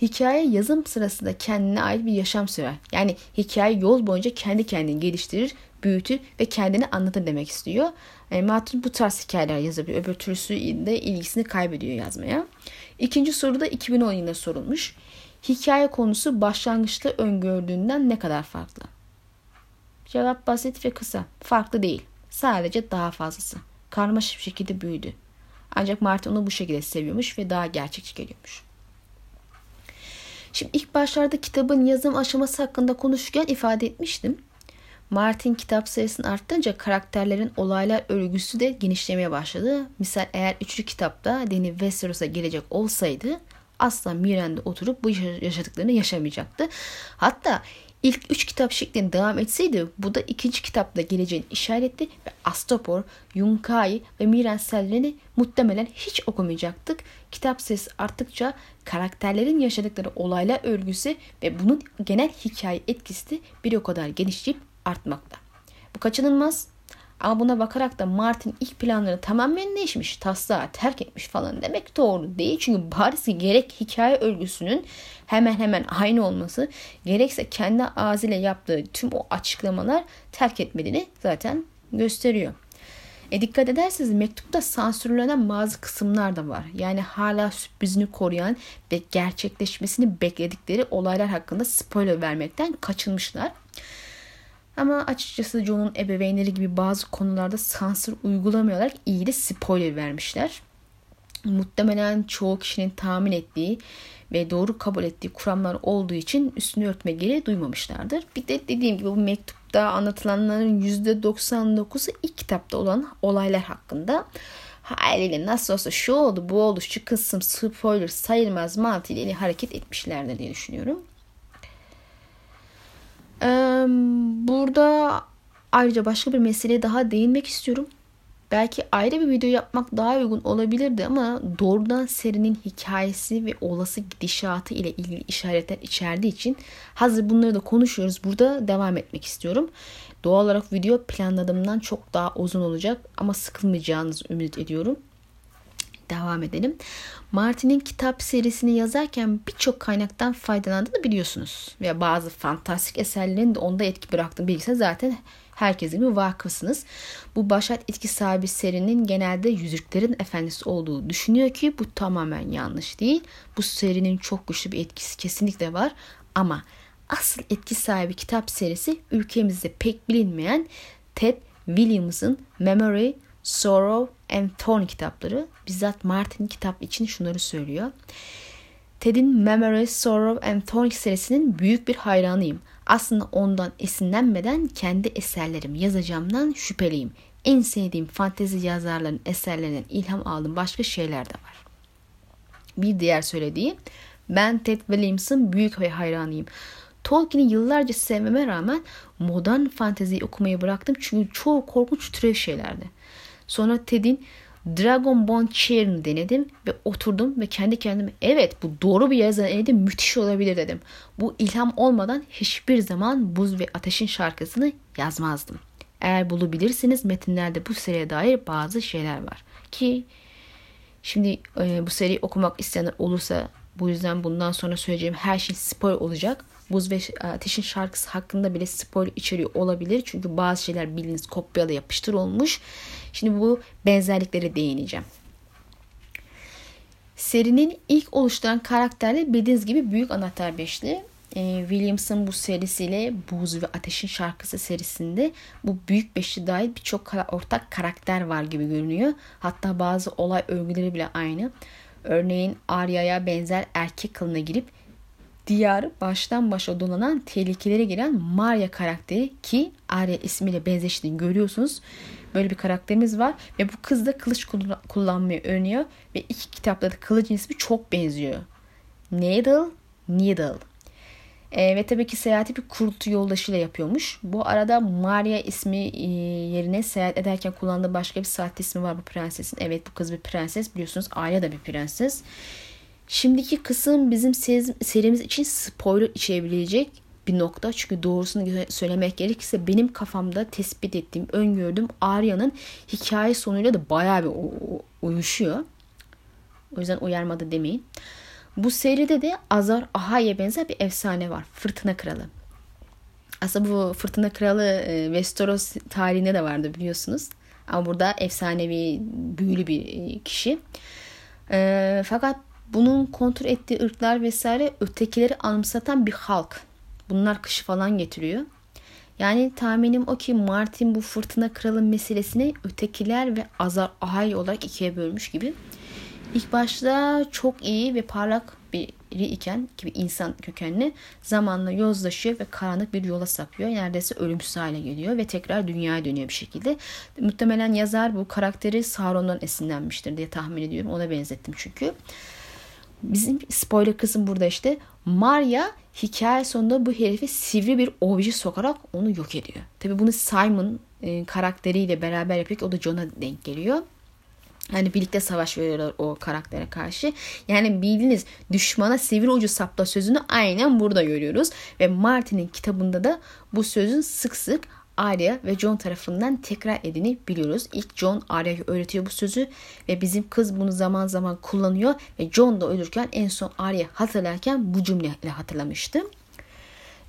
Hikaye yazım sırasında kendine ait bir yaşam sürer. Yani hikaye yol boyunca kendi kendini geliştirir, büyütür ve kendini anlatır demek istiyor. E, Martin bu tarz hikayeler yazabiliyor. Öbür türlüsü de ilgisini kaybediyor yazmaya. İkinci soru da 2010 yılında sorulmuş. Hikaye konusu başlangıçta öngördüğünden ne kadar farklı? Cevap basit ve kısa. Farklı değil. Sadece daha fazlası. Karmaşık bir şekilde büyüdü. Ancak Martin onu bu şekilde seviyormuş ve daha gerçekçi geliyormuş. Şimdi ilk başlarda kitabın yazım aşaması hakkında konuşurken ifade etmiştim. Martin kitap sayısını arttırınca karakterlerin olaylar örgüsü de genişlemeye başladı. Misal eğer üçlü kitapta Danny Westeros'a gelecek olsaydı asla Miran'da oturup bu yaşadıklarını yaşamayacaktı. Hatta ilk üç kitap şeklinde devam etseydi bu da ikinci kitapta geleceğini işaretti ve Astapor, Yunkai ve Miran Selren'i muhtemelen hiç okumayacaktık. Kitap sayısı arttıkça karakterlerin yaşadıkları olaylar örgüsü ve bunun genel hikaye etkisi de bir o kadar genişleyip artmakta. Bu kaçınılmaz ama buna bakarak da Martin ilk planları tamamen değişmiş, taslağı terk etmiş falan demek doğru değil. Çünkü bariz gerek hikaye örgüsünün hemen hemen aynı olması, gerekse kendi ağzıyla yaptığı tüm o açıklamalar terk etmediğini zaten gösteriyor. E dikkat ederseniz mektupta sansürlenen bazı kısımlar da var. Yani hala sürprizini koruyan ve gerçekleşmesini bekledikleri olaylar hakkında spoiler vermekten kaçınmışlar. Ama açıkçası John'un ebeveynleri gibi bazı konularda sansür uygulamıyorlar. İyi de spoiler vermişler. Muhtemelen çoğu kişinin tahmin ettiği ve doğru kabul ettiği kuramlar olduğu için üstünü örtme gereği duymamışlardır. Bir de dediğim gibi bu mektupta anlatılanların %99'u ilk kitapta olan olaylar hakkında haliyle nasıl olsa şu oldu bu oldu şu kısım spoiler sayılmaz mantığıyla hareket etmişlerdir diye düşünüyorum. Burada ayrıca başka bir meseleye daha değinmek istiyorum. Belki ayrı bir video yapmak daha uygun olabilirdi ama doğrudan serinin hikayesi ve olası gidişatı ile ilgili işaretler içerdiği için hazır bunları da konuşuyoruz. Burada devam etmek istiyorum. Doğal olarak video planladığımdan çok daha uzun olacak ama sıkılmayacağınızı ümit ediyorum devam edelim. Martin'in kitap serisini yazarken birçok kaynaktan faydalandığını biliyorsunuz. Ve bazı fantastik eserlerin de onda etki bıraktığını bilgisi zaten herkesin gibi vakıfsınız. Bu başat etki sahibi serinin genelde Yüzüklerin Efendisi olduğu düşünüyor ki bu tamamen yanlış değil. Bu serinin çok güçlü bir etkisi kesinlikle var ama asıl etki sahibi kitap serisi ülkemizde pek bilinmeyen Ted Williams'ın Memory Sorrow and Thorn kitapları bizzat Martin kitap için şunları söylüyor. Ted'in Memory, Sorrow and Thorn serisinin büyük bir hayranıyım. Aslında ondan esinlenmeden kendi eserlerim yazacağımdan şüpheliyim. En sevdiğim fantezi yazarların eserlerinden ilham aldığım başka şeyler de var. Bir diğer söylediği, ben Ted Williams'ın büyük ve hayranıyım. Tolkien'i yıllarca sevmeme rağmen modern fanteziyi okumayı bıraktım çünkü çoğu korkunç türev şeylerdi. Sonra Ted'in Dragon Bone Chair'ını denedim ve oturdum ve kendi kendime evet bu doğru bir yazan elinde müthiş olabilir dedim. Bu ilham olmadan hiçbir zaman Buz ve Ateş'in şarkısını yazmazdım. Eğer bulabilirsiniz metinlerde bu seriye dair bazı şeyler var. Ki şimdi e, bu seriyi okumak isteyenler olursa Bu yüzden bundan sonra söyleyeceğim her şey spoiler olacak. Buz ve Ateş'in şarkısı hakkında bile spoiler içeriyor olabilir. Çünkü bazı şeyler bildiğiniz kopyala yapıştır olmuş. Şimdi bu benzerliklere değineceğim. Serinin ilk oluşturan karakterleri bildiğiniz gibi Büyük Anahtar Beşli. E, Williams'ın bu serisiyle Buz ve Ateş'in şarkısı serisinde bu büyük beşli dahil birçok ortak karakter var gibi görünüyor. Hatta bazı olay örgüleri bile aynı. Örneğin Arya'ya benzer erkek kılına girip diyarı baştan başa donanan tehlikelere giren Maria karakteri ki Arya ismiyle benzeştiğini görüyorsunuz. Böyle bir karakterimiz var ve bu kız da kılıç kullanmayı öğreniyor ve iki kitapta da kılıcın ismi çok benziyor. Needle, Needle. E, ve tabii ki seyahati bir kurt yoldaşıyla yapıyormuş. Bu arada Maria ismi e, yerine seyahat ederken kullandığı başka bir sahte ismi var bu prensesin. Evet bu kız bir prenses biliyorsunuz Arya da bir prenses. Şimdiki kısım bizim serimiz için spoiler içerebilecek bir nokta. Çünkü doğrusunu söylemek gerekirse benim kafamda tespit ettiğim, öngördüğüm Arya'nın hikaye sonuyla da bayağı bir uyuşuyor. O yüzden uyarmadı demeyin. Bu seride de Azar Ahai'ye benzer bir efsane var. Fırtına Kralı. Aslında bu Fırtına Kralı e, Westeros tarihinde de vardı biliyorsunuz. Ama burada efsanevi, büyülü bir e, kişi. E, fakat bunun kontrol ettiği ırklar vesaire ötekileri anımsatan bir halk. Bunlar kışı falan getiriyor. Yani tahminim o ki Martin bu fırtına kralı meselesini ötekiler ve Azar Ahai olarak ikiye bölmüş gibi. İlk başta çok iyi ve parlak biri iken gibi insan kökenli zamanla yozlaşıyor ve karanlık bir yola sapıyor. Neredeyse ölümsüz hale geliyor ve tekrar dünyaya dönüyor bir şekilde. Muhtemelen yazar bu karakteri Sauron'dan esinlenmiştir diye tahmin ediyorum. Ona benzettim çünkü. Bizim spoiler kısım burada işte. Maria hikaye sonunda bu herifi sivri bir obje sokarak onu yok ediyor. Tabi bunu Simon e, karakteriyle beraber yapıyor o da John'a denk geliyor. Hani birlikte savaş veriyorlar o karaktere karşı. Yani bildiğiniz düşmana sivri ucu sapla sözünü aynen burada görüyoruz. Ve Martin'in kitabında da bu sözün sık sık Arya ve John tarafından tekrar edini biliyoruz. İlk John Arya'ya öğretiyor bu sözü ve bizim kız bunu zaman zaman kullanıyor ve John da ölürken en son Arya hatırlarken bu cümleyle hatırlamıştı.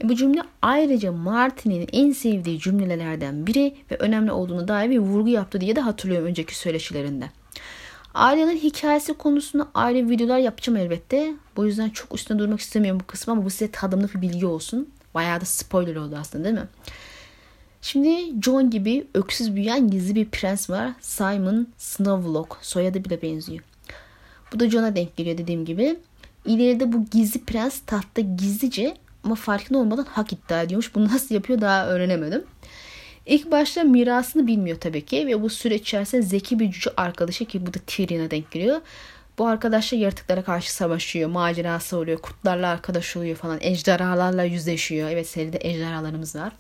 E, bu cümle ayrıca Martin'in en sevdiği cümlelerden biri ve önemli olduğunu dair bir vurgu yaptı diye de hatırlıyorum önceki söyleşilerinde. Arya'nın hikayesi konusunda ayrı videolar yapacağım elbette. Bu yüzden çok üstüne durmak istemiyorum bu kısmı ama bu size tadımlık bir bilgi olsun. Bayağı da spoiler oldu aslında değil mi? Şimdi John gibi öksüz büyüyen gizli bir prens var. Simon Snowlock. Soyadı bile benziyor. Bu da John'a denk geliyor dediğim gibi. İleride bu gizli prens tahtta gizlice ama farkında olmadan hak iddia ediyormuş. Bunu nasıl yapıyor daha öğrenemedim. İlk başta mirasını bilmiyor tabii ki ve bu süreç içerisinde zeki bir cüce arkadaşı ki bu da Tyrion'a denk geliyor. Bu arkadaşla yaratıklara karşı savaşıyor, macerası oluyor, kurtlarla arkadaş oluyor falan, ejderhalarla yüzleşiyor. Evet seride ejderhalarımız var.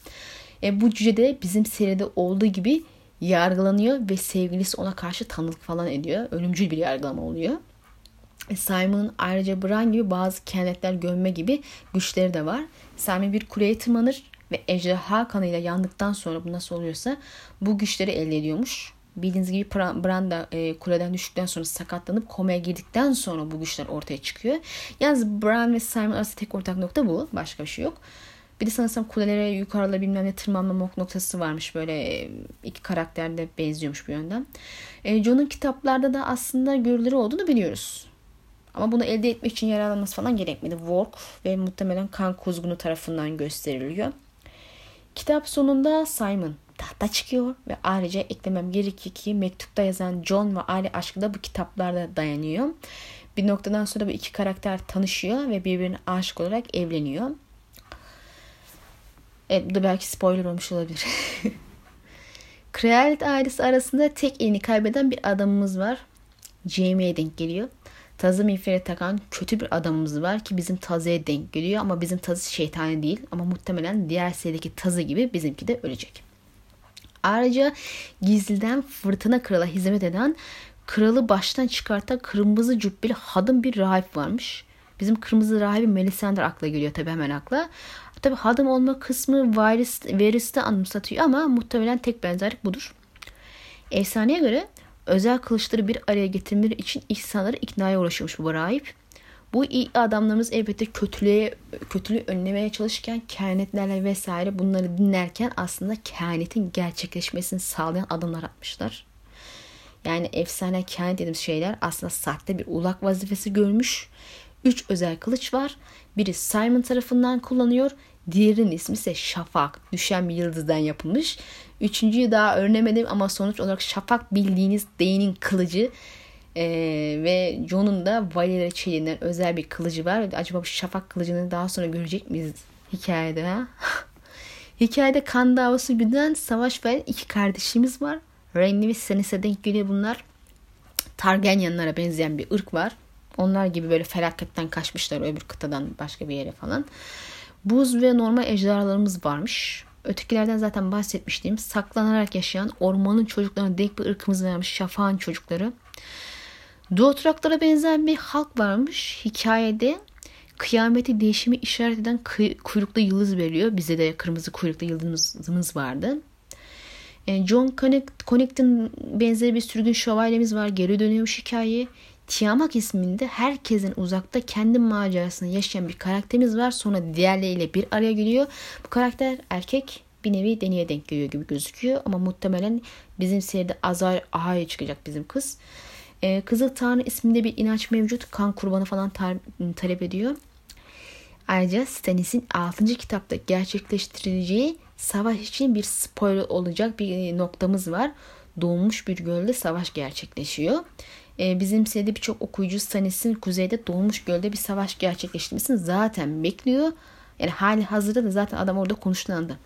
E, bu cüce de bizim seride olduğu gibi yargılanıyor ve sevgilisi ona karşı tanılık falan ediyor. Ölümcül bir yargılama oluyor. E, Simon'ın ayrıca Bran gibi bazı kehanetler görme gibi güçleri de var. Simon bir kuleye tırmanır ve ejderha kanıyla yandıktan sonra bu nasıl oluyorsa bu güçleri elde ediyormuş. Bildiğiniz gibi Bran da e, kuleden düştükten sonra sakatlanıp komaya girdikten sonra bu güçler ortaya çıkıyor. Yalnız Bran ve Simon arasında tek ortak nokta bu. Başka bir şey yok. Bir de sanırsam kulelere yukarıda bilmem ne tırmanma noktası varmış. Böyle iki karakter de benziyormuş bir yönden. E, John'un kitaplarda da aslında görüleri olduğunu biliyoruz. Ama bunu elde etmek için yaralanması falan gerekmedi. Work ve muhtemelen kan kuzgunu tarafından gösteriliyor. Kitap sonunda Simon tahta çıkıyor ve ayrıca eklemem gerekiyor ki mektupta yazan John ve Ali aşkı da bu kitaplarda dayanıyor. Bir noktadan sonra bu iki karakter tanışıyor ve birbirine aşık olarak evleniyor. Evet bu da belki spoiler olmuş olabilir. Kraliyet ailesi arasında tek elini kaybeden bir adamımız var. Jamie'ye denk geliyor. Tazı miğfere takan kötü bir adamımız var ki bizim tazıya denk geliyor ama bizim tazı şeytani değil ama muhtemelen diğer serideki tazı gibi bizimki de ölecek. Ayrıca gizliden fırtına krala hizmet eden kralı baştan çıkartan kırmızı cübbeli hadım bir rahip varmış. Bizim kırmızı rahibi Melisandre akla geliyor tabi hemen akla. Tabi hadım olma kısmı Varys, Varys'te anımsatıyor ama muhtemelen tek benzerlik budur. Efsaneye göre özel kılıçları bir araya getirmeleri için insanları iknaya uğraşıyormuş bu rahip. Bu iyi adamlarımız elbette kötülüğe, kötülüğü önlemeye çalışırken kehanetlerle vesaire bunları dinlerken aslında kehanetin gerçekleşmesini sağlayan adımlar atmışlar. Yani efsane kehanet dediğimiz şeyler aslında sahte bir ulak vazifesi görmüş. Üç özel kılıç var. Biri Simon tarafından kullanıyor. Diğerinin ismi ise Şafak. Düşen bir yıldızdan yapılmış. Üçüncüyü daha öğrenemedim ama sonuç olarak Şafak bildiğiniz Dane'in kılıcı. Ee, ve Jon'un da Valiera çeliğinden özel bir kılıcı var. Acaba bu Şafak kılıcını daha sonra görecek miyiz hikayede ha? hikayede kan davası güden savaş veren iki kardeşimiz var. Renly ve Stannis'e denk geliyor bunlar. Targaryenlara benzeyen bir ırk var. Onlar gibi böyle felaketten kaçmışlar öbür kıtadan başka bir yere falan. Buz ve normal ejderhalarımız varmış. Ötekilerden zaten bahsetmiştim. Saklanarak yaşayan ormanın çocuklarına denk bir ırkımız varmış. Şafağın çocukları. Duotraklara benzer bir halk varmış. Hikayede kıyameti değişimi işaret eden kuyruklu yıldız veriyor. Bize de kırmızı kuyruklu yıldızımız vardı. E, John Connect'in benzeri bir sürgün şövalyemiz var. Geri dönüyormuş hikaye. Tiamak isminde herkesin uzakta kendi macerasını yaşayan bir karakterimiz var. Sonra diğerleriyle bir araya geliyor. Bu karakter erkek bir nevi deniye denk geliyor gibi gözüküyor. Ama muhtemelen bizim seride Azar Ahaya çıkacak bizim kız. Ee, Kızıl Tanrı isminde bir inanç mevcut. Kan kurbanı falan tar- talep ediyor. Ayrıca Stannis'in 6. kitapta gerçekleştireceği savaş için bir spoiler olacak bir noktamız var. Doğmuş bir gölde savaş gerçekleşiyor. Ee, bizim seride birçok okuyucu Stannis'in kuzeyde Doğmuş Göl'de bir savaş gerçekleştirmesini zaten bekliyor. Yani hali hazırda da zaten adam orada konuşlandı.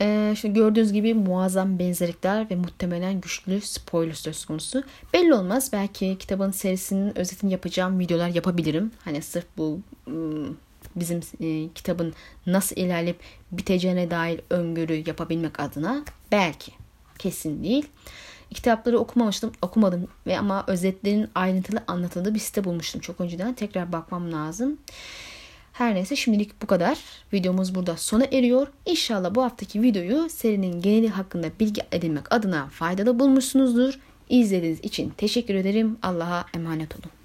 Ee, şimdi gördüğünüz gibi muazzam benzerlikler ve muhtemelen güçlü spoiler söz konusu. Belli olmaz. Belki kitabın serisinin özetini yapacağım videolar yapabilirim. Hani sırf bu ıı, bizim e, kitabın nasıl ilerleyip biteceğine dair öngörü yapabilmek adına belki kesin değil. Kitapları okumamıştım, okumadım ve ama özetlerin ayrıntılı anlatıldığı bir site bulmuştum çok önceden. Tekrar bakmam lazım. Her neyse şimdilik bu kadar. Videomuz burada sona eriyor. İnşallah bu haftaki videoyu serinin geneli hakkında bilgi edinmek adına faydalı bulmuşsunuzdur. İzlediğiniz için teşekkür ederim. Allah'a emanet olun.